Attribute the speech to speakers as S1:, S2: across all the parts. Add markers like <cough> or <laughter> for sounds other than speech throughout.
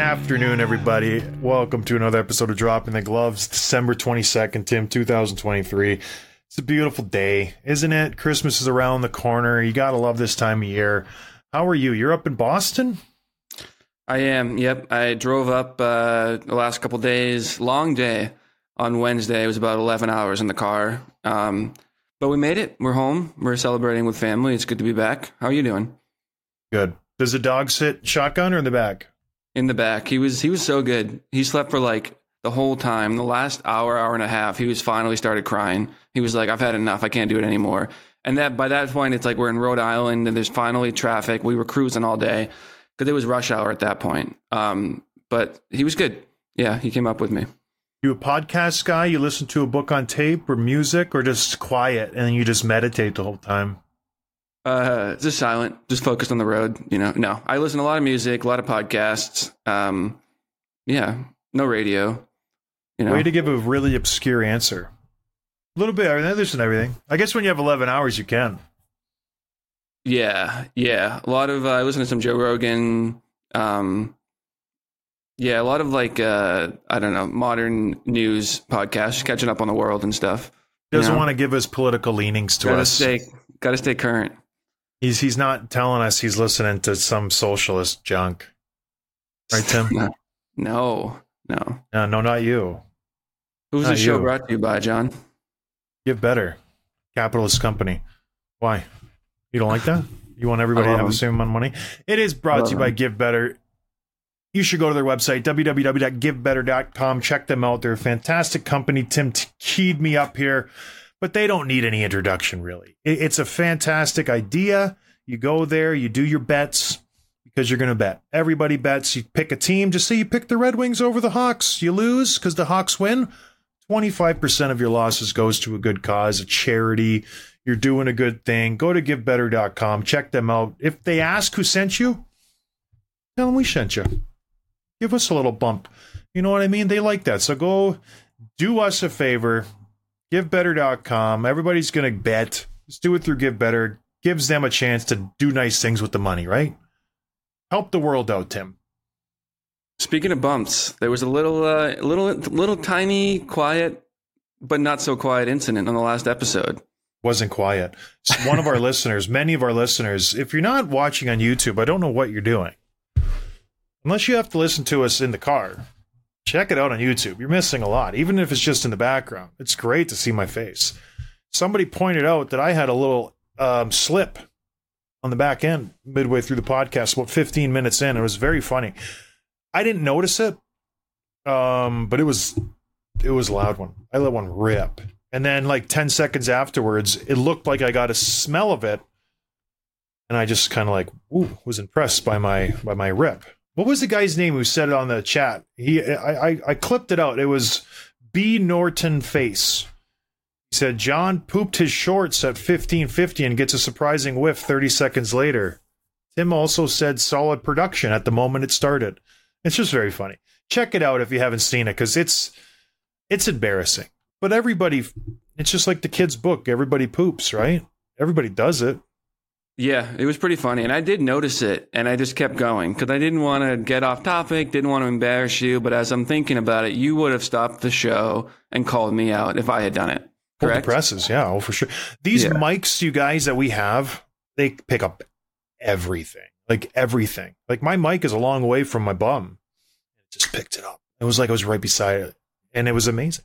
S1: Afternoon, everybody. Welcome to another episode of Dropping the Gloves, December 22nd, Tim, 2023. It's a beautiful day, isn't it? Christmas is around the corner. You got to love this time of year. How are you? You're up in Boston?
S2: I am. Yep. I drove up uh, the last couple days. Long day on Wednesday. It was about 11 hours in the car. Um, but we made it. We're home. We're celebrating with family. It's good to be back. How are you doing?
S1: Good. Does the dog sit shotgun or in the back?
S2: In the back. He was he was so good. He slept for like the whole time. The last hour, hour and a half, he was finally started crying. He was like, "I've had enough. I can't do it anymore." And that by that point, it's like we're in Rhode Island and there's finally traffic. We were cruising all day because it was rush hour at that point. Um, but he was good. Yeah, he came up with me.
S1: You a podcast guy? You listen to a book on tape or music or just quiet and you just meditate the whole time?
S2: Uh, just silent, just focused on the road. You know, no, I listen to a lot of music, a lot of podcasts. Um, yeah, no radio. You know,
S1: Way to give a really obscure answer. A little bit. I mean, I listen to everything. I guess when you have 11 hours, you can.
S2: yeah, yeah, a lot of. Uh, I listen to some Joe Rogan. Um, yeah, a lot of like uh, I don't know, modern news podcasts, catching up on the world and stuff.
S1: Doesn't
S2: know?
S1: want to give us political leanings to
S2: gotta
S1: us.
S2: stay, gotta stay current.
S1: He's he's not telling us he's listening to some socialist junk. Right, Tim?
S2: No, <laughs> no, no.
S1: no, no, not you.
S2: Who's the show
S1: you.
S2: brought to you by, John?
S1: Give better. Capitalist company. Why? You don't like that? You want everybody to have the same amount of money? It is brought to you by. Give Better. You should go to their website, www.givebetter.com. Check them out. They're a fantastic company. Tim keyed me up here, but they don't need any introduction, really. It- it's a fantastic idea. You go there, you do your bets because you're going to bet. Everybody bets. You pick a team. Just say you pick the Red Wings over the Hawks. You lose because the Hawks win. 25% of your losses goes to a good cause, a charity. You're doing a good thing. Go to givebetter.com. Check them out. If they ask who sent you, tell them we sent you. Give us a little bump. You know what I mean? They like that. So go do us a favor. Givebetter.com. Everybody's going to bet. Just do it through Give Better. Gives them a chance to do nice things with the money, right? Help the world out, Tim.
S2: Speaking of bumps, there was a little, uh, little, little tiny, quiet, but not so quiet incident on the last episode.
S1: wasn't quiet. One of our <laughs> listeners, many of our listeners, if you're not watching on YouTube, I don't know what you're doing. Unless you have to listen to us in the car, check it out on YouTube. You're missing a lot, even if it's just in the background. It's great to see my face. Somebody pointed out that I had a little um, slip on the back end midway through the podcast, about 15 minutes in. It was very funny. I didn't notice it, um, but it was it was a loud one. I let one rip. And then like 10 seconds afterwards, it looked like I got a smell of it. And I just kind of like, ooh, was impressed by my by my rip. What was the guy's name who said it on the chat? He I I, I clipped it out. It was B Norton Face. He said John pooped his shorts at 1550 and gets a surprising whiff 30 seconds later. Tim also said solid production at the moment it started. It's just very funny. Check it out if you haven't seen it because it's it's embarrassing. But everybody, it's just like the kid's book. Everybody poops, right? Everybody does it.
S2: Yeah, it was pretty funny. And I did notice it and I just kept going because I didn't want to get off topic, didn't want to embarrass you. But as I'm thinking about it, you would have stopped the show and called me out if I had done it. Correct?
S1: presses, yeah, oh for sure. These
S2: Yeah.
S1: mics, you guys that we have, they pick up everything, like everything. Like my mic is a long way from my bum. It just picked it up. It was like I was right beside it, and it was amazing.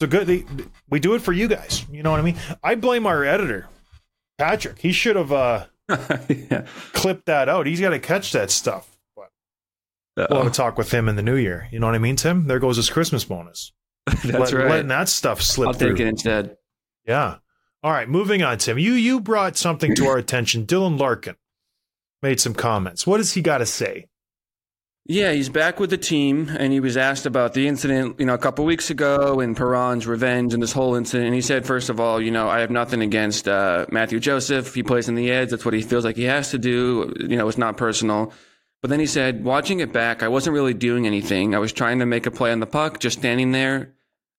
S1: So good. They, we do it for you guys. You know what I mean? I blame our editor, Patrick. He should have uh, <laughs>
S2: yeah.
S1: clipped that out. He's got to catch that stuff. But we'll have a talk with him in the new year. You know what I mean, Tim? There goes his Christmas bonus. <laughs>
S2: That's
S1: Let-
S2: right.
S1: Letting that stuff slip
S2: I'll
S1: through.
S2: take it instead.
S1: Yeah. All right, moving on, Tim. You you brought something to our <laughs> attention. Dylan Larkin made some comments. What does he got to say?
S2: Yeah, he's back with the team, and he was asked about the incident, you know, a couple weeks ago and Perron's revenge and this whole incident. And he said, first of all, you know, I have nothing against uh, Matthew Joseph. He plays in the Eds. That's what he feels like he has to do. You know, it's not personal. But then he said, watching it back, I wasn't really doing anything. I was trying to make a play on the puck, just standing there.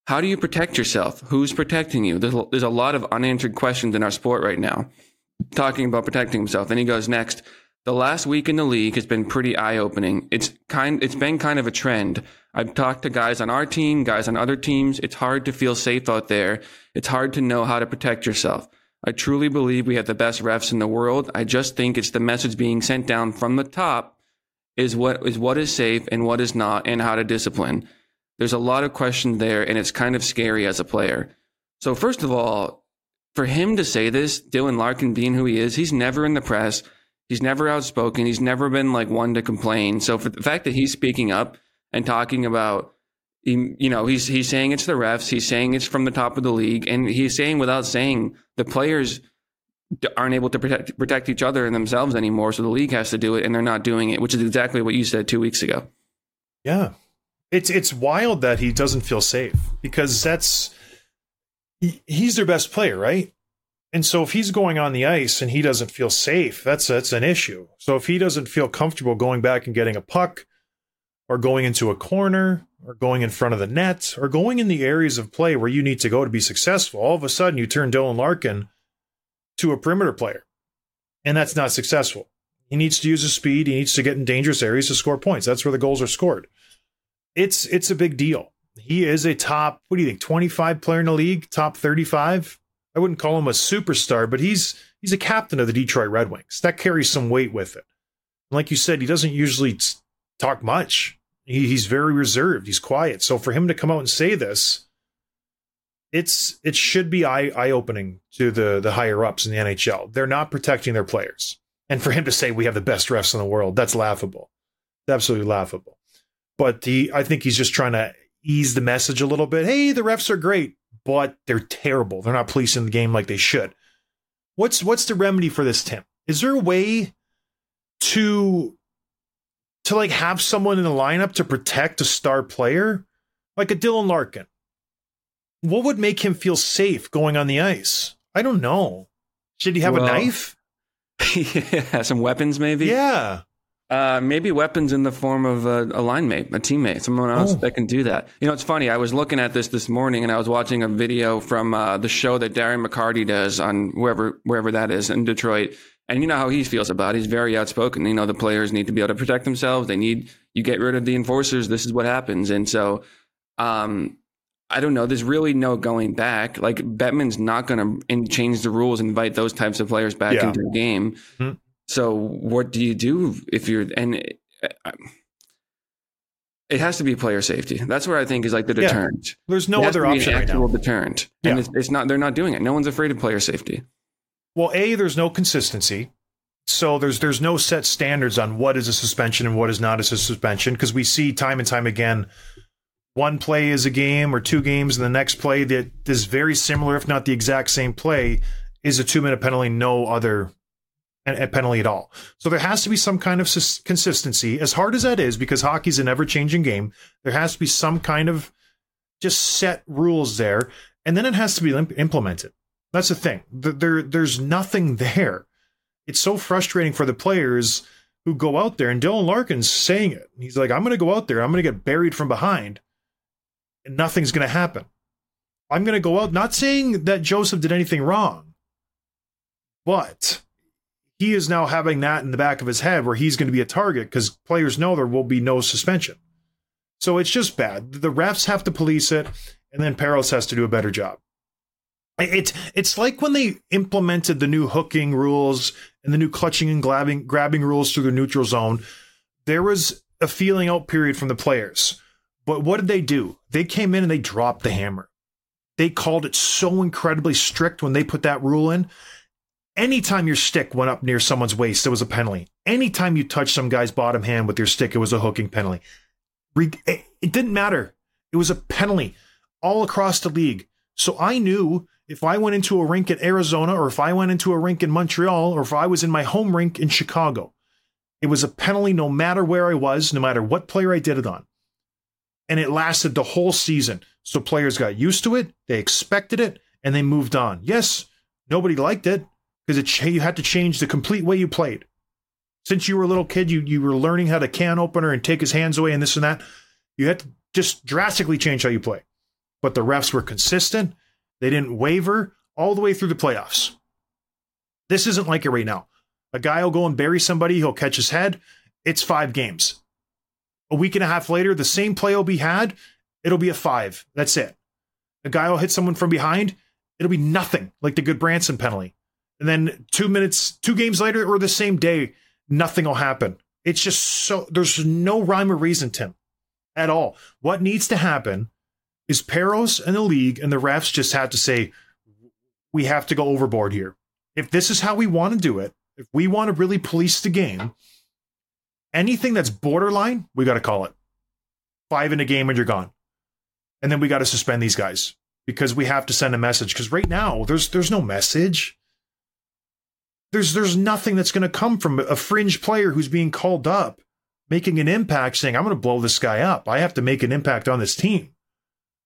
S2: How do you protect yourself? Who's protecting you? There's, there's a lot of unanswered questions in our sport right now, talking about protecting himself. Then he goes next. The last week in the league has been pretty eye-opening. It's kind it's been kind of a trend. I've talked to guys on our team, guys on other teams. It's hard to feel safe out there. It's hard to know how to protect yourself. I truly believe we have the best refs in the world. I just think it's the message being sent down from the top is what is what is safe and what is not and how to discipline. There's a lot of questions there and it's kind of scary as a player. So first of all, for him to say this, Dylan Larkin being who he is, he's never in the press. He's never outspoken. He's never been like one to complain. So for the fact that he's speaking up and talking about, you know, he's he's saying it's the refs. He's saying it's from the top of the league, and he's saying without saying the players aren't able to protect protect each other and themselves anymore. So the league has to do it, and they're not doing it, which is exactly what you said two weeks ago.
S1: Yeah. It's it's wild that he doesn't feel safe because that's he, he's their best player, right? And so if he's going on the ice and he doesn't feel safe, that's that's an issue. So if he doesn't feel comfortable going back and getting a puck or going into a corner or going in front of the net or going in the areas of play where you need to go to be successful, all of a sudden you turn Dylan Larkin to a perimeter player. And that's not successful. He needs to use his speed, he needs to get in dangerous areas to score points. That's where the goals are scored it's it's a big deal. He is a top, what do you think, 25 player in the league, top 35? I wouldn't call him a superstar, but he's he's a captain of the Detroit Red Wings. That carries some weight with it. And like you said, he doesn't usually talk much. He, he's very reserved. He's quiet. So for him to come out and say this, it's it should be eye eye opening to the the higher ups in the NHL. They're not protecting their players, and for him to say we have the best refs in the world, that's laughable. Absolutely laughable but he I think he's just trying to ease the message a little bit. Hey, the refs are great, but they're terrible. They're not policing the game like they should. What's what's the remedy for this, Tim? Is there a way to to like have someone in the lineup to protect a star player? Like a Dylan Larkin. What would make him feel safe going on the ice? I don't know. Should he have
S2: Well,
S1: a knife? <laughs>
S2: yeah, some weapons maybe.
S1: Yeah.
S2: Uh, maybe weapons in the form of a, a line mate, a teammate, someone else
S1: Oh.
S2: that can do that. You know, it's funny. I was looking at this this morning, and I was watching a video from uh, the show that Darren McCarty does on wherever wherever that is in Detroit. And you know how he feels about it. He's very outspoken. You know, the players need to be able to protect themselves. They need you get rid of the enforcers. This is what happens. And so, um, I don't know. There's really no going back. Like Bettman's not going to change the rules, and invite those types of players back
S1: Yeah.
S2: into the game.
S1: Mhm.
S2: So what do you do if you're and it, it has to be player safety. That's where I think is like the
S1: Yeah.
S2: deterrent.
S1: There's no other option
S2: an
S1: right
S2: actual
S1: now.
S2: deterrent,
S1: Yeah.
S2: and it's, it's not. They're not doing it. No one's afraid of player safety.
S1: Well, a there's no consistency, so there's there's no set standards on what is a suspension and what is not a suspension because we see time and time again, one play is a game or two games, and the next play that is very similar, if not the exact same play, is a two minute penalty, no other a penalty at all. So there has to be some kind of consistency, as hard as that is, because hockey's an ever changing game. There has to be some kind of just set rules there, and then it has to be imp- implemented. That's the thing. Th- There, there's nothing there. It's so frustrating for the players who go out there, and Dylan Larkin's saying it. He's like, "I'm going to go out there. I'm going to get buried from behind, and nothing's going to happen. I'm going to go out." Not saying that Joseph did anything wrong, but he is now having that in the back of his head where he's going to be a target because players know there will be no suspension. So it's just bad. The refs have to police it, and then Parros has to do a better job. It's it's like when they implemented the new hooking rules and the new clutching and grabbing grabbing rules through the neutral zone. There was a feeling out period from the players. But what did they do? They came in and they dropped the hammer. They called it so incredibly strict when they put that rule in. Anytime your stick went up near someone's waist, it was a penalty. Anytime you touched some guy's bottom hand with your stick, it was a hooking penalty. It didn't matter. It was a penalty all across the league. So I knew if I went into a rink in Arizona or if I went into a rink in Montreal or if I was in my home rink in Chicago, it was a penalty no matter where I was, no matter what player I did it on. And it lasted the whole season. So players got used to it, they expected it, and they moved on. Yes, nobody liked it because it you had to change the complete way you played. Since you were a little kid, you, you were learning how to can opener and take his hands away and this and that. You had to just drastically change how you play. But the refs were consistent. They didn't waver all the way through the playoffs. This isn't like it right now. A guy will go and bury somebody, he'll catch his head. It's five games. A week and a half later, the same play will be had. It'll be a five. That's it. A guy will hit someone from behind. It'll be nothing, like the Gudbranson penalty. And then two minutes, two games later, or the same day, nothing will happen. It's just so, there's no rhyme or reason, Tim, at all. What needs to happen is Parros and the league and the refs just have to say, we have to go overboard here. If this is how we want to do it, if we want to really police the game, anything that's borderline, we got to call it. Five in a game and you're gone. And then we got to suspend these guys because we have to send a message. Because right now, there's there's no message. There's there's nothing that's going to come from a fringe player who's being called up, making an impact, saying, I'm going to blow this guy up. I have to make an impact on this team.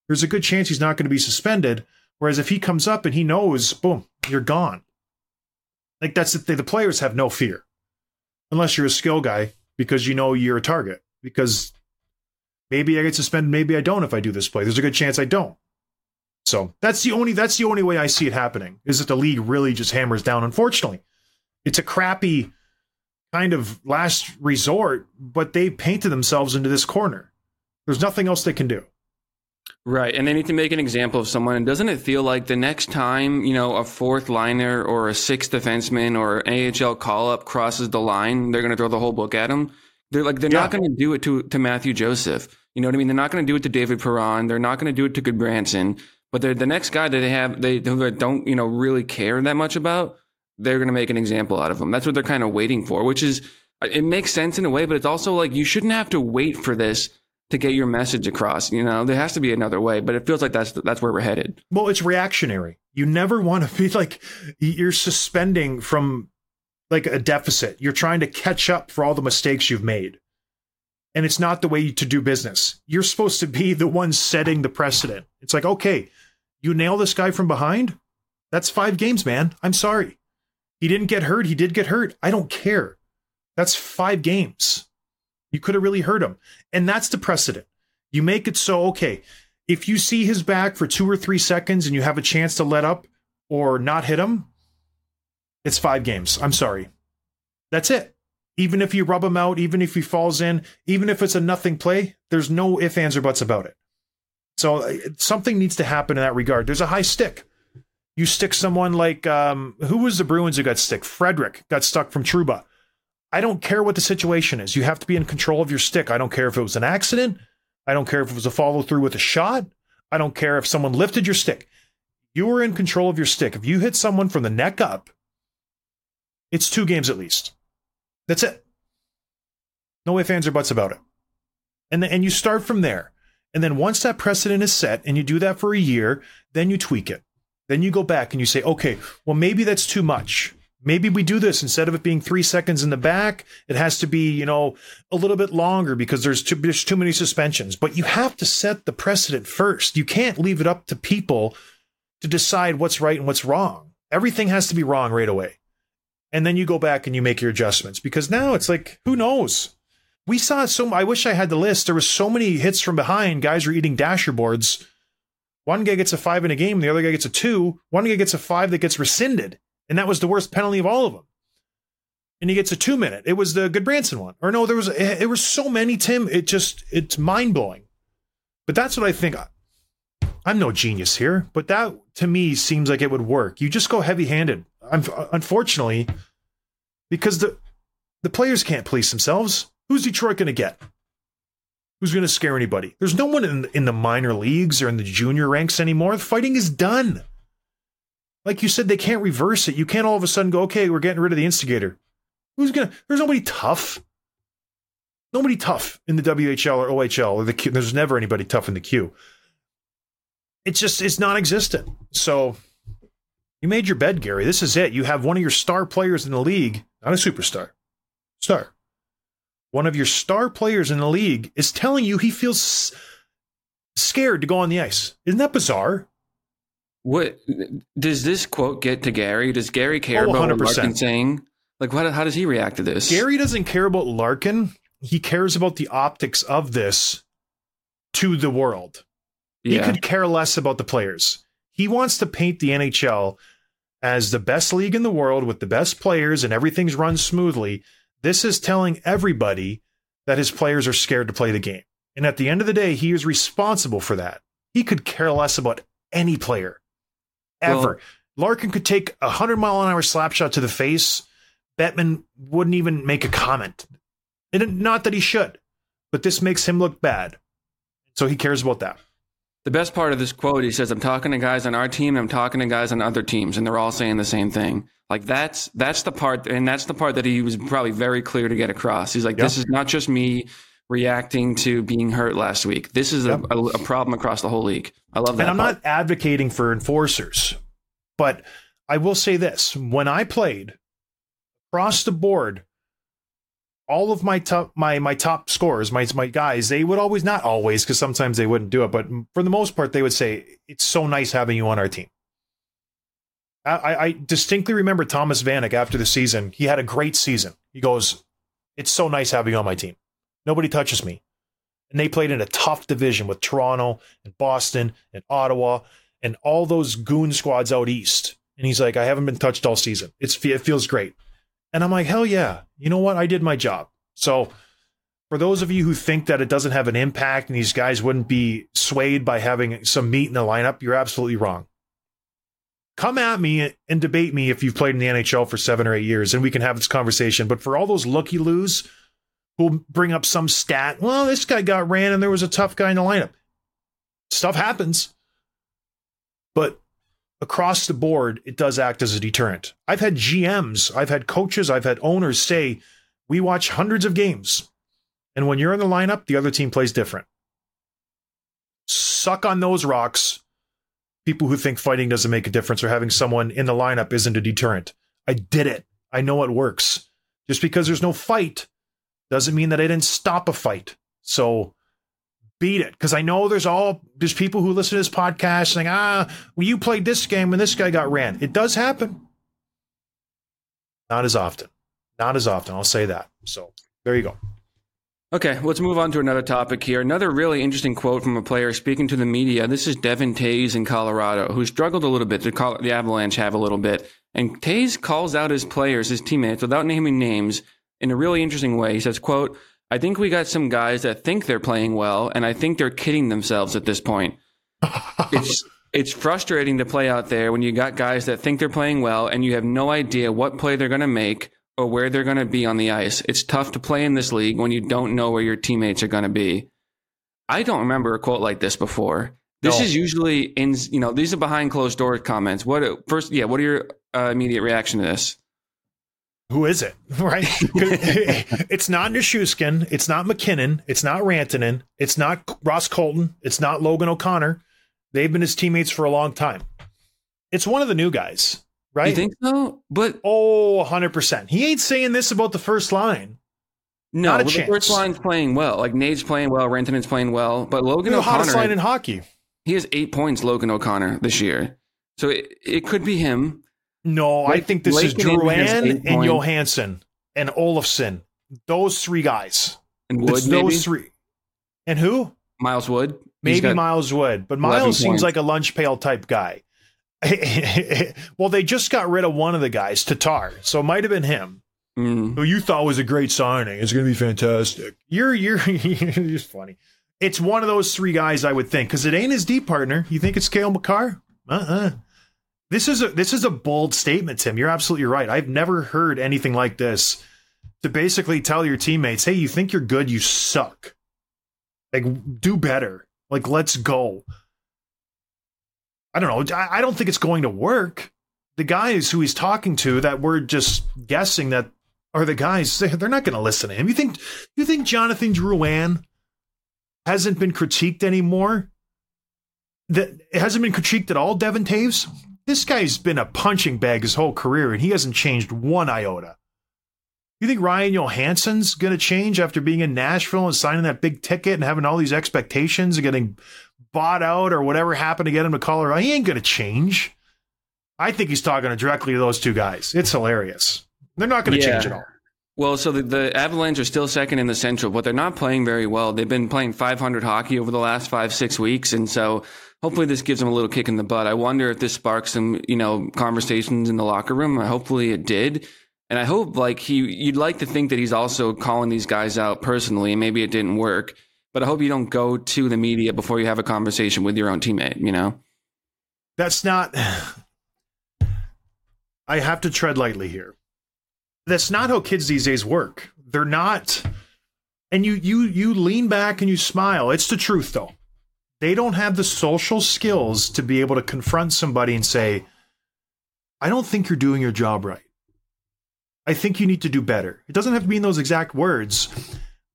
S1: There's a good chance he's not going to be suspended. Whereas if he comes up and he knows, boom, you're gone. Like that's the thing. The players have no fear, unless you're a skill guy, because you know you're a target. Because maybe I get suspended, maybe I don't if I do this play. There's a good chance I don't. So that's the only that's the only way I see it happening is that the league really just hammers down. Unfortunately, it's a crappy kind of last resort, but they painted themselves into this corner. There's nothing else they can do.
S2: Right. And they need to make an example of someone. And doesn't it feel like the next time, you know, a fourth liner or a sixth defenseman or an AHL call up crosses the line, they're going to throw the whole book at him? They're like, they're
S1: Yeah.
S2: not going to do it to, to Matthew Joseph. You know what I mean? They're not going to do it to David Perron. They're not going to do it to Gudbranson. But they're the next guy that they have, they they don't, you know, really care that much about, they're going to make an example out of him. That's what they're kind of waiting for, which is, uh, it makes sense in a way, but it's also like you shouldn't have to wait for this to get your message across. You know, there has to be another way, but it feels like that's that's where we're headed.
S1: Well, it's reactionary. You never want to be <laughs> like you're suspending from like a deficit. You're trying to catch up for all the mistakes you've made. And it's not the way to do business. You're supposed to be the one setting the precedent. It's like, okay, you nail this guy from behind. That's five games, man. I'm sorry. He didn't get hurt. He did get hurt. I don't care. That's five games. You could have really hurt him. And that's the precedent. You make it so, okay, if you see his back for two or three seconds and you have a chance to let up or not hit him, it's five games. I'm sorry. That's it. Even if you rub him out, even if he falls in, even if it's a nothing play, there's no ifs, ands, or buts about it. So uh, something needs to happen in that regard. There's a high stick. You stick someone like um, who was the Bruins who got stick? Frederic got stuck from Trouba. I don't care what the situation is. You have to be in control of your stick. I don't care if it was an accident. I don't care if it was a follow through with a shot. I don't care if someone lifted your stick. You were in control of your stick. If you hit someone from the neck up, it's two games at least. That's it. No way fans or buts about it. And, and you start from there. And then once that precedent is set and you do that for a year, then you tweak it. Then you go back and you say, okay, well, maybe that's too much. Maybe we do this instead of it being three seconds in the back, it has to be, you know, a little bit longer because there's too, there's too many suspensions. But you have to set the precedent first. You can't leave it up to people to decide what's right and what's wrong. Everything has to be wrong right away. And then you go back and you make your adjustments because now it's like, who knows? We saw so. I wish I had the list. There was so many hits from behind. Guys were eating dasher boards. One guy gets a five in a game. The other guy gets a two. One guy gets a five that gets rescinded, and that was the worst penalty of all of them. and he gets a two minute. It was the Gudbranson one, or no, there was it, was so many. Tim, it just it's mind blowing. But that's what I think. I'm no genius here, but that to me seems like it would work. You just go heavy handed. Unfortunately, because the the players can't police themselves. Who's Detroit going to get? Who's going to scare anybody? There's no one in in the minor leagues or in the junior ranks anymore. The fighting is done. Like you said, they can't reverse it. You can't all of a sudden go, okay, we're getting rid of the instigator. Who's gonna? There's nobody tough. Nobody tough in the WHL or OHL or the Q. There's never anybody tough in the Q. It's just it's non-existent. So you made your bed, Gary. This is it. You have one of your star players in the league, not a superstar, star. One of your star players in the league is telling you he feels s- scared to go on the ice. Isn't that bizarre?
S2: What does this quote get to Gary? Does Gary care
S1: Oh,
S2: about what Larkin's saying? Like, what, how does he react to this?
S1: Gary doesn't care about Larkin. He cares about the optics of this to the world. He could care less about the players. He wants to paint the NHL as the best league in the world with the best players and everything's run smoothly. This is telling everybody that his players are scared to play the game. And at the end of the day, he is responsible for that. He could care less about any player ever. Larkin could take a 100 mile an hour slap shot to the face. Bettman wouldn't even make a comment. And not that he should, but this makes him look bad. So he cares about that.
S2: the best part of this quote, he says, "I'm talking to guys on our team, and I'm talking to guys on other teams, and they're all saying the same thing." Like that's that's the part, and that's the part that he was probably very clear to get across. He's like,
S1: Yeah.
S2: "This is not just me." Reacting to being hurt last week. This is a, a, a problem across the whole league. I love that.
S1: and I'm
S2: part.
S1: not advocating for enforcers, but I will say this: when I played across the board, all of my top my my top scorers, my my guys, they would always not always because sometimes they wouldn't do it, but for the most part, they would say it's so nice having you on our team. I, I distinctly remember Thomas Vanek after the season. He had a great season. He goes, "It's so nice having you on my team. Nobody touches me." And they played in a tough division with Toronto and Boston and Ottawa and all those goon squads out east. And he's like, I haven't been touched all season. It's it feels great. And I'm like, hell yeah. You know what? I did my job. So for those of you who think that it doesn't have an impact and these guys wouldn't be swayed by having some meat in the lineup, you're absolutely wrong. Come at me and debate me if you've played in the NHL for seven or eight years, and we can have this conversation. But for all those looky loos who'll bring up some stat, well, this guy got ran and there was a tough guy in the lineup. Stuff happens. But across the board, it does act as a deterrent. I've had GMs, I've had coaches, I've had owners say, we watch hundreds of games. And when you're in the lineup, the other team plays different. Suck on those rocks. People who think fighting doesn't make a difference or having someone in the lineup isn't a deterrent. I did it. I know it works. Just because there's no fight doesn't mean that I didn't stop a fight. So beat it. Because I know there's all there's people who listen to this podcast saying, ah, well, you played this game and this guy got ran. It does happen. Not as often. Not as often. I'll say that. So there you go.
S2: Okay, let's move on to another topic here. Another really interesting quote from a player speaking to the media. This is Devon Toews in Colorado, who struggled a little bit. The, the Avalanche have a little bit. And Tays calls out his players, his teammates, without naming names, in a really interesting way. He says, quote, I think we got some guys that think they're playing well, and I think they're kidding themselves at this point. <laughs> it's it's frustrating to play out there when you got guys that think they're playing well and you have no idea what play they're going to make or where they're going to be on the ice. It's tough to play in this league when you don't know where your teammates are going to be. I don't remember a quote like this before. This
S1: No.
S2: is usually in you know these are behind closed door comments. What first? Yeah, what are your uh, immediate reaction to this?
S1: Who is it? <laughs> Right? <laughs> it's not Nichushkin. It's not MacKinnon. It's not Rantanen. It's not Ross Colton. It's not Logan O'Connor. They've been his teammates for a long time. It's one of the new guys, right?
S2: You think so? But
S1: oh, 100%. He ain't saying this about the first line.
S2: no,
S1: Not a
S2: well, the first line's playing well. Like Nate's playing well, Rantanen's playing well, but Logan
S1: They're the hottest line in hockey.
S2: he has eight points. Logan O'Connor this year, so it, it could be him.
S1: No, I think this is Drouin and. Johansen and Olofsson. Those three guys.
S2: And Wood,
S1: it's
S2: maybe
S1: three. And who?
S2: Miles Wood.
S1: Maybe Miles Wood, but Miles seems
S2: points.
S1: like a lunch pail type guy. <laughs> well, they just got rid of one of the guys, Tatar, so it might have been him.
S2: Mm.
S1: who you thought was a great signing. It's going to be fantastic. You're you're <laughs> you're just funny. It's one of those three guys I would think because it ain't his deep partner. You think it's Cale Makar? Uh uh This is a this is a bold statement, Tim. You're absolutely right. I've never heard anything like this. To basically tell your teammates, "Hey, you think you're good? You suck. Like, do better. Like, let's go." I don't know. I, don't think it's going to work. The guys who he's talking to that we're just guessing that are the guys they- they're not going to listen to him. You think you think Jonathan Drouin hasn't been critiqued anymore? That it hasn't been critiqued at all. Devon Toews. This guy's been a punching bag his whole career, and he hasn't changed one iota. You think Ryan Johansen's going to change after being in Nashville and signing that big ticket and having all these expectations and getting bought out or whatever happened to get him to Colorado? He ain't going to change. I think he's talking directly to those two guys. It's hilarious. They're not going to
S2: Yeah.
S1: change at all.
S2: Well, so the, the Avalanche are still second in the Central, but they're not playing very well. They've been playing 500 hockey over the last five, six weeks, and so hopefully this gives them a little kick in the butt. I wonder if this sparks some, you know, conversations in the locker room. Hopefully it did, and I hope like he, you'd like to think that he's also calling these guys out personally. and Maybe it didn't work, but I hope you don't go to the media before you have a conversation with your own teammate. You know?
S1: That's not. I have to tread lightly here. That's not how kids these days work. They're not. And you you you lean back and you smile. It's the truth though. They don't have the social skills to be able to confront somebody and say, "I don't think you're doing your job right. I think you need to do better." It doesn't have to be in those exact words.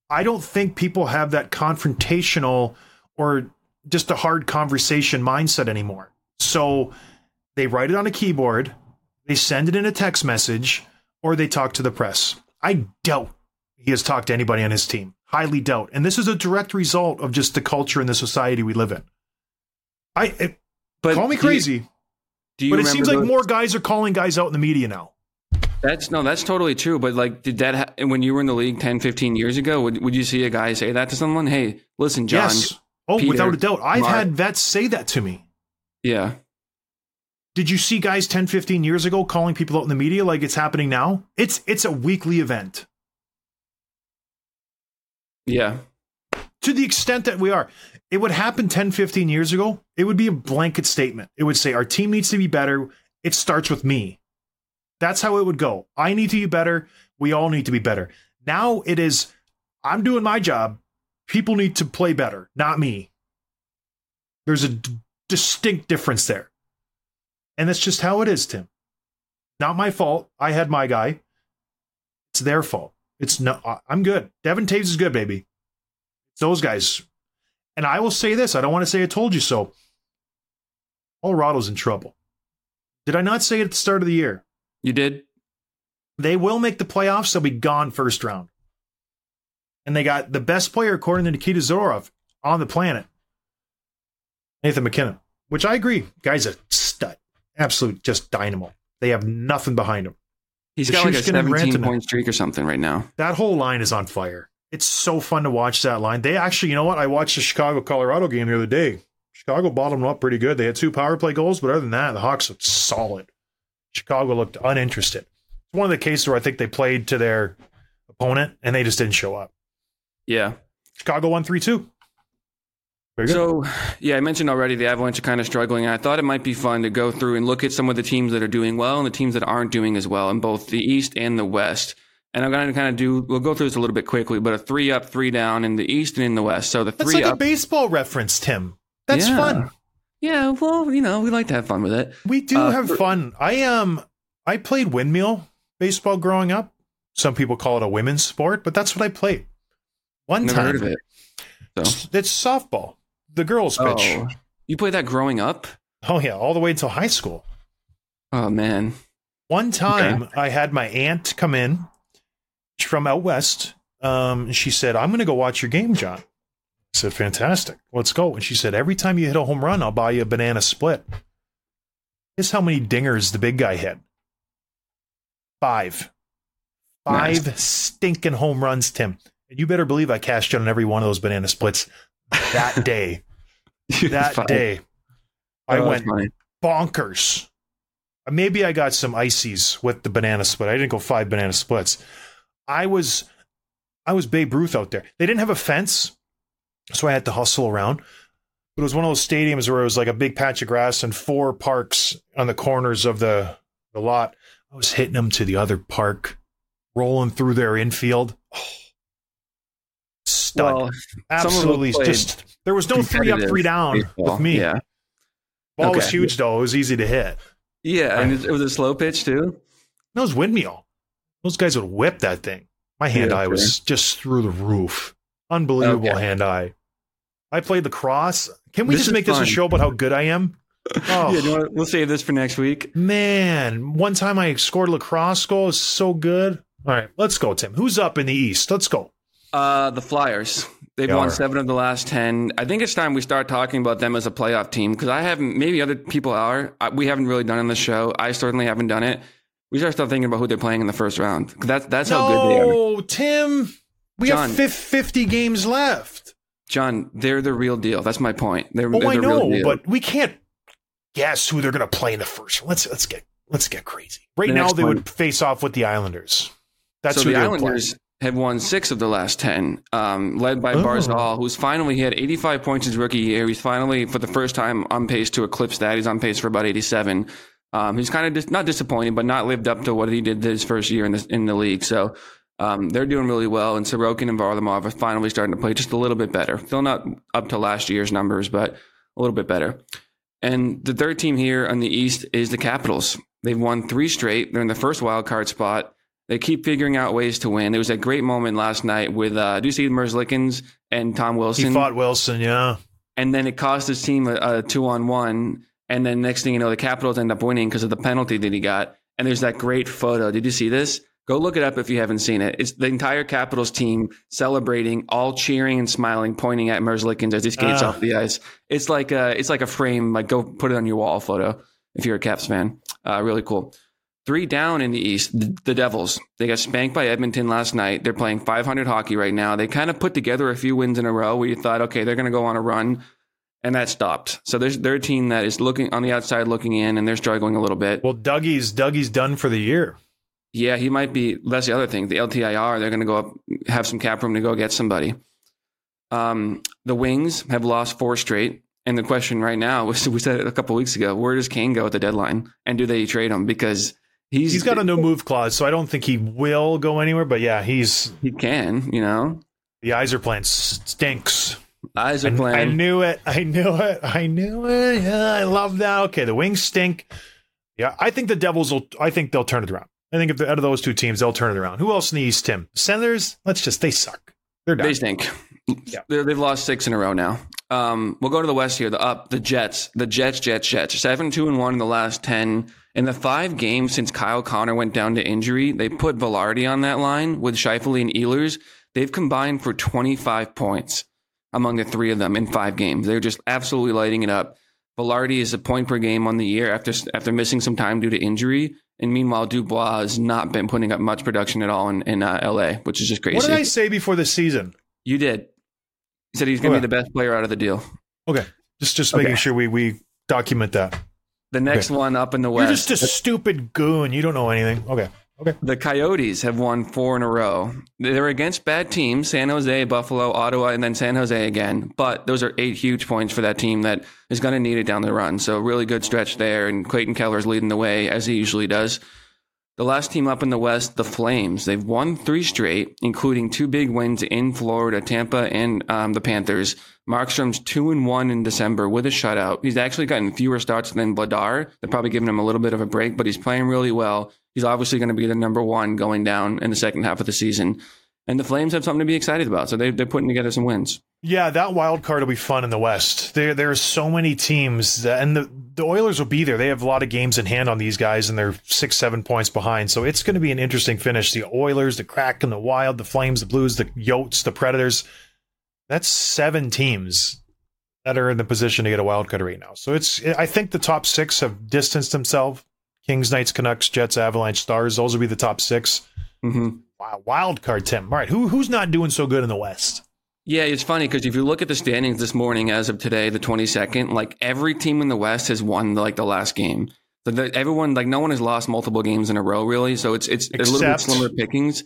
S1: I don't think people have that confrontational or just a hard conversation mindset anymore. So they write it on a keyboard, they send it in a text message, or they talk to the press. I doubt he has talked to anybody on his team. Highly doubt. And this is a direct result of just the culture and the society we live in. I it,
S2: But
S1: call me crazy,
S2: do you
S1: but it seems like more guys are calling guys out in the media now.
S2: That's no, that's totally true. But like, did that ha- when you were in the league 10, 15 years ago? Would would you see a guy say that to someone? Hey, listen, John.
S1: yes. Oh,
S2: Peter,
S1: without a doubt. I've
S2: Mark.
S1: had vets say that to me.
S2: Yeah,
S1: Did you see guys 10, 15 years ago calling people out in the media like it's happening now? It's it's a weekly event.
S2: yeah,
S1: to the extent that we are. It would happen 10, 15 years ago. It would be a blanket statement. It would say, Our team needs to be better. It starts with me. That's how it would go. I need to be better. We all need to be better. Now it is, I'm doing my job. People need to play better, not me. There's a d- distinct difference there. And that's just how it is, Tim. Not my fault. I had my guy. It's their fault. It's no, I'm good. Devon Toews is good, baby. It's those guys. And I will say this I don't want to say I told you so. Colorado's in trouble. Did I not say it at the start of the year?
S2: You did.
S1: They will make the playoffs. They'll be gone first round. And they got the best player, according to Nikita Zorov, on the planet, Nathan MacKinnon, which I agree. Guy's a stud. Absolute just dynamo. They have nothing behind him.
S2: He's got like a
S1: Shishkin and
S2: 17
S1: Rantanen.
S2: point streak or something right now.
S1: That whole line is on fire. It's so fun to watch that line. They actually, you know what? I watched the Chicago Colorado game the other day. Chicago bottomed up pretty good. They had two power play goals, but other than that, the Hawks are solid. Chicago looked uninterested. It's one of the cases where I think they played to their opponent and they just didn't show up.
S2: Yeah.
S1: Chicago won 3 2.
S2: So, yeah, I mentioned already the Avalanche are kind of struggling. I thought it might be fun to go through and look at some of the teams that are doing well and the teams that aren't doing as well in both the East and the West. And I'm going to kind of do, we'll go through this a little bit quickly, but a three up, three down in the East and in the West. So the
S1: That's
S2: three
S1: like a
S2: up.
S1: baseball reference, Tim. That's
S2: Yeah.
S1: fun.
S2: Yeah, well, you know, we like to have fun with it.
S1: We do
S2: Uh,
S1: have fun. I um I played windmill baseball growing up. Some people call it a women's sport, but that's what I played. One
S2: Never
S1: time.
S2: heard of it. So,
S1: It's softball. The girls pitch.
S2: oh, you played that growing up?
S1: Oh yeah, all the way until high school.
S2: Oh, man.
S1: One time I had my aunt come in from out west. Um, and she said, I'm gonna go watch your game, John. I said, Fantastic. Let's go. And she said, Every time you hit a home run, I'll buy you a banana split. Guess how many dingers the big guy hit? Five. Five
S2: Nice.
S1: stinking home runs, Tim. And you better believe I cashed in on every one of those banana splits that <laughs> day. That
S2: Fine.
S1: day. I
S2: Oh,
S1: went bonkers. Uh, maybe I got some ices with the banana split. I didn't go five banana splits. I was I was Babe Ruth out there. They didn't have a fence, so I had to hustle around. But it was one of those stadiums where it was like a big patch of grass and four parks on the corners of the the lot. I was hitting them to the other park, rolling through their infield. Oh, <sighs> stud.
S2: Well,
S1: Absolutely, just there was no three up, three down
S2: baseball.
S1: with me.
S2: Yeah.
S1: Ball was
S2: Okay.
S1: huge though; it was easy to hit.
S2: Yeah. And it, it was a slow pitch too.
S1: That was windmill. Those guys would whip that thing. My hand
S2: Yeah,
S1: eye was just through the roof. Unbelievable
S2: Okay.
S1: hand eye. I played lacrosse. Can we
S2: This
S1: just make this
S2: fun.
S1: a show about how good I am? <laughs> Oh
S2: Yeah, you want- we'll save this for next week.
S1: man, one time I scored a lacrosse goal. So good. All right, let's go, Tim. Who's up in the East? Let's go.
S2: Uh, the Flyers. They've
S1: They
S2: won
S1: are.
S2: seven of the last ten. I think it's time we start talking about them as a playoff team because I haven't. Maybe other people are. I, we haven't really done it on the show. I certainly haven't done it. We start start thinking about who they're playing in the first round. that's that's how good they are.
S1: No, Tim. We
S2: John.
S1: have fif- 50 games left.
S2: John, they're the real deal. That's my point. They're,
S1: Oh,
S2: they're
S1: I
S2: the real
S1: know,
S2: deal.
S1: but we can't guess who they're going to play in the first. Let's let's get let's get crazy. Right
S2: The
S1: now, they
S2: one.
S1: would face off with the Islanders. That's
S2: so
S1: who
S2: the
S1: they would play.
S2: Islanders have won six of the last ten, um, led by
S1: Oh.
S2: Barzal, who's finally he had 85 points his rookie year. He's finally, for the first time, on pace to eclipse that. He's on pace for about 87. Um, he's kind of dis- not disappointing, but not lived up to what he did his first year in the in the league. So um, they're doing really well, and Sorokin and Varlamov are finally starting to play just a little bit better. Still not up to last year's numbers, but a little bit better. And the third team here on the East is the Capitals. They've won three straight. They're in the first wild card spot. They keep figuring out ways to win. There was that great moment last night with, uh, do you see Merzlikins and Tom Wilson?
S1: He fought Wilson, yeah.
S2: and then it cost his team a, a two on one. And then next thing you know, the Capitals end up winning because of the penalty that he got. And there's that great photo. Did you see this? Go look it up if you haven't seen it. It's the entire Capitals team celebrating, all cheering and smiling, pointing at Merzlikins as he skates
S1: Ah.
S2: off the ice. It's like a, it's like a frame. Like go put it on your wall photo if you're a Caps fan. Uh, really cool. Three down in the East, the, the Devils. They got spanked by Edmonton last night. They're playing 500 hockey right now. They kind of put together a few wins in a row where you thought, okay, they're going to go on a run, and that stopped. So there's they're a team that is looking on the outside, looking in, and they're struggling a little bit.
S1: Well, Dougie's Dougie's done for the year.
S2: Yeah, he might be. That's the other thing. The LTIR, they're going to go up, have some cap room to go get somebody. Um, the Wings have lost four straight. And the question right now <laughs> was we said it a couple weeks ago where does Kane go at the deadline? And do they trade him? Because he's,
S1: He's got a no move clause, so I don't think he will go anywhere. But yeah, he's
S2: he can, you know.
S1: the playing s- stinks.
S2: Eyes
S1: I, I knew it. I knew it. I knew it. Yeah, I love that. Okay, the Wings stink. Yeah, I think the Devils will. I think they'll turn it around. I think if out of those two teams, they'll turn it around. Who else in the East, Tim? Senators. Let's just they suck. They're done.
S2: They stink.
S1: Yeah.
S2: They're, they've lost six in a row now. Um, we'll go to the West here. The up, the Jets, the Jets, Jets, Jets. Seven, two, and one in the last ten. In the five games since Kyle Connor went down to injury, they put Vilardi on that line with Scheifele and Ehlers. They've combined for 25 points among the three of them in five games. They're just absolutely lighting it up. Vilardi is a point per game on the year after after missing some time due to injury. And meanwhile, Dubois has not been putting up much production at all in, in uh, LA, which is just crazy.
S1: What did I say before the season?
S2: You did. He said he's going to
S1: Okay.
S2: be the best player out of the deal.
S1: Okay, just just
S2: Okay.
S1: making sure we we document that.
S2: The next one up in the West.
S1: You're just a stupid goon. You don't know anything. Okay. Okay.
S2: the Coyotes have won four in a row. They're against bad teams San Jose, Buffalo, Ottawa, and then San Jose again. But those are eight huge points for that team that is going to need it down the run. So, really good stretch there. And Clayton Keller's leading the way, as he usually does. The last team up in the West, the Flames, they've won three straight, including two big wins in Florida, Tampa, and um, the Panthers. Markstrom's two and one in December with a shutout. He's actually gotten fewer starts than Vladar. They're probably giving him a little bit of a break, but he's playing really well. He's obviously going to be the number one going down in the second half of the season. And the Flames have something to be excited about. So they, they're putting together some wins.
S1: Yeah, that wild card will be fun in the West. There, there are so many teams, that, and the the Oilers will be there. They have a lot of games in hand on these guys, and they're six, seven points behind. So it's going to be an interesting finish. The Oilers, the Kraken, the Wild, the Flames, the Blues, the Yotes, the Predators. That's seven teams that are in the position to get a wild card right now. So it's. I think the top six have distanced themselves. Kings, Knights, Canucks, Jets, Avalanche, Stars. Those will be the top six.
S2: hmm
S1: Wow, wild card, Tim. All right, who who's not doing so good in the West?
S2: Yeah, it's funny because if you look at the standings this morning as of today, the 22nd, like every team in the West has won like the last game. So that everyone, like, no one has lost multiple games in a row, really. So it's it's a little bit slimmer pickings,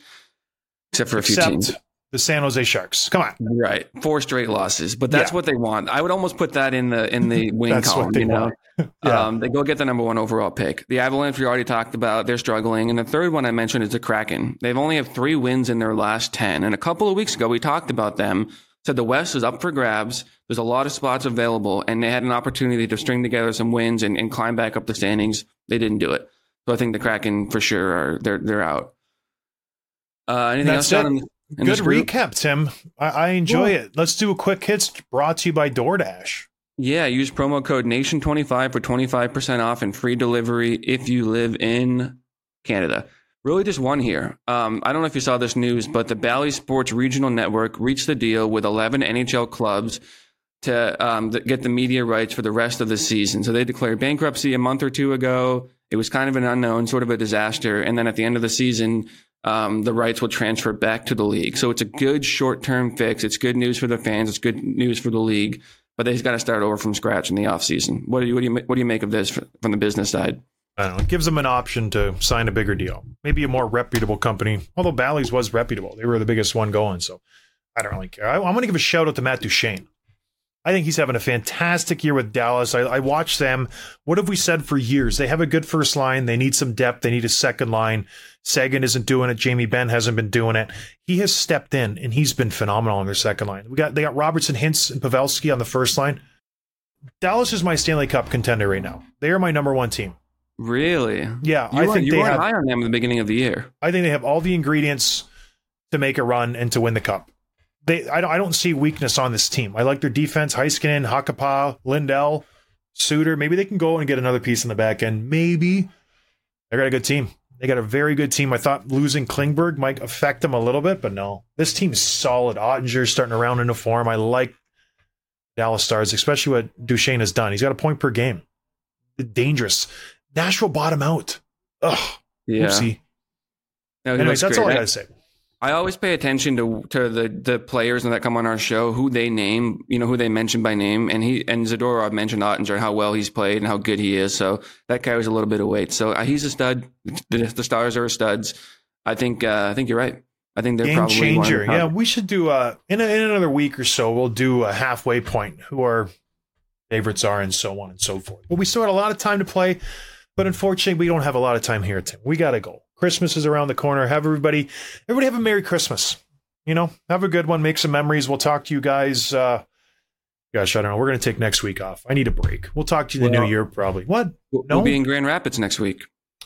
S2: except for a few teams.
S1: The San Jose Sharks. Come on.
S2: Right, four straight losses, but that's
S1: Yeah.
S2: what they want. I would almost put that in the in the <laughs> win
S1: That's
S2: column.
S1: what they
S2: you know,
S1: want. <laughs> Yeah.
S2: um, they go get the number one overall pick. The Avalanche we already talked about; they're struggling, and the third one I mentioned is the Kraken. They've only have three wins in their last ten, and a couple of weeks ago we talked about them. Said the West is up for grabs. There's a lot of spots available, and they had an opportunity to string together some wins and, and climb back up the standings. They didn't do it, so I think the Kraken for sure are they're they're out. Uh, anything
S1: That's
S2: else? John,
S1: it.
S2: in- in
S1: Good recap, Tim. I, I enjoy it. Let's do a quick hits brought to you by DoorDash.
S2: Yeah, use promo code Nation25 for 25% off and free delivery if you live in Canada. Really just one here. Um, I don't know if you saw this news, but the Bally Sports Regional Network reached the deal with 11 NHL clubs to um, get the media rights for the rest of the season. So they declared bankruptcy a month or two ago. It was kind of an unknown, sort of a disaster. And then at the end of the season, um, the rights will transfer back to the league. So it's a good short term fix. It's good news for the fans. It's good news for the league. But they've got to start over from scratch in the offseason. What do you what do you what do you make of this from the business side?
S1: I don't know. It gives them an option to sign a bigger deal. Maybe a more reputable company. Although Bally's was reputable. They were the biggest one going. So I don't really care. I, I'm going to give a shout out to Matt Duchene. I think he's having a fantastic year with Dallas. I, I watched them. What have we said for years? They have a good first line. They need some depth. They need a second line. Seguin isn't doing it. Jamie Benn hasn't been doing it. He has stepped in and he's been phenomenal on their second line. We got they got Robertson, Hintz, and Pavelski on the first line. Dallas is my Stanley Cup contender right now. They are my number one team.
S2: Really?
S1: Yeah,
S2: You
S1: I
S2: were,
S1: think
S2: you
S1: they have.
S2: high on them at the beginning of the year.
S1: I think they have all the ingredients to make a run and to win the cup. They, I don't, I don't see weakness on this team. I like their defense: Heiskanen, Hakanpää, Lindell, Suter. Maybe they can go and get another piece in the back end. Maybe they got a good team. They got a very good team. I thought losing Klingberg might affect them a little bit, but no. This team is solid. Oettinger's starting to round into form. I like Dallas Stars, especially what Duchene has done. He's got a point per game. Dangerous. Nashville bottom out. Ugh.
S2: Yeah.
S1: Oopsie.
S2: No,
S1: Anyways, that's
S2: great.
S1: all I
S2: I-
S1: got to say.
S2: I always pay attention to to the the players that come on our show, who they name, you know, who they mention by name, and he and Zadorov mentioned Oettinger how well he's played and how good he is. So that carries a little bit of weight. So uh, he's a stud. The, the stars are studs. I think uh, I think you're right. I think they're
S1: Game
S2: probably one of the
S1: changer. Yeah, we should do uh in, a, in another week or so. We'll do a halfway point. Who our favorites are, and so on and so forth. But we still got a lot of time to play. But unfortunately, we don't have a lot of time here, Tim. We gotta go. Christmas is around the corner. Have everybody, everybody have a Merry Christmas. You know, have a good one. Make some memories. We'll talk to you guys. uh Gosh, I don't know. We're gonna take next week off. I need a break. We'll talk to you in the
S2: Well-
S1: new year, probably. What?
S2: We'll,
S1: No?
S2: we'll be in Grand Rapids next week.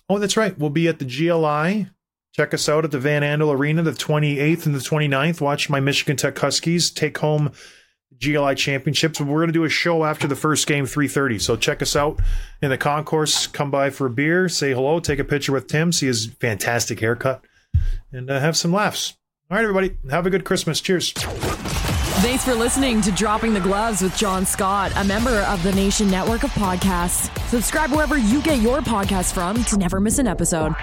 S1: Oh, that's right. We'll be at the GLI. Check us out at the Van Andel Arena the 28th and the 29th. Watch my Michigan Tech Huskies take home GLI championships. We're going to do a show after the first game, 3.30. So check us out in the concourse. Come by for a beer, say hello, take a picture with Tim, see his fantastic haircut, and uh, have some laughs. All right, everybody. Have a good Christmas. Cheers.
S3: Thanks for listening to Dropping the Gloves with John Scott, a member of the Nation Network of Podcasts. Subscribe wherever you get your podcasts from to never miss an episode.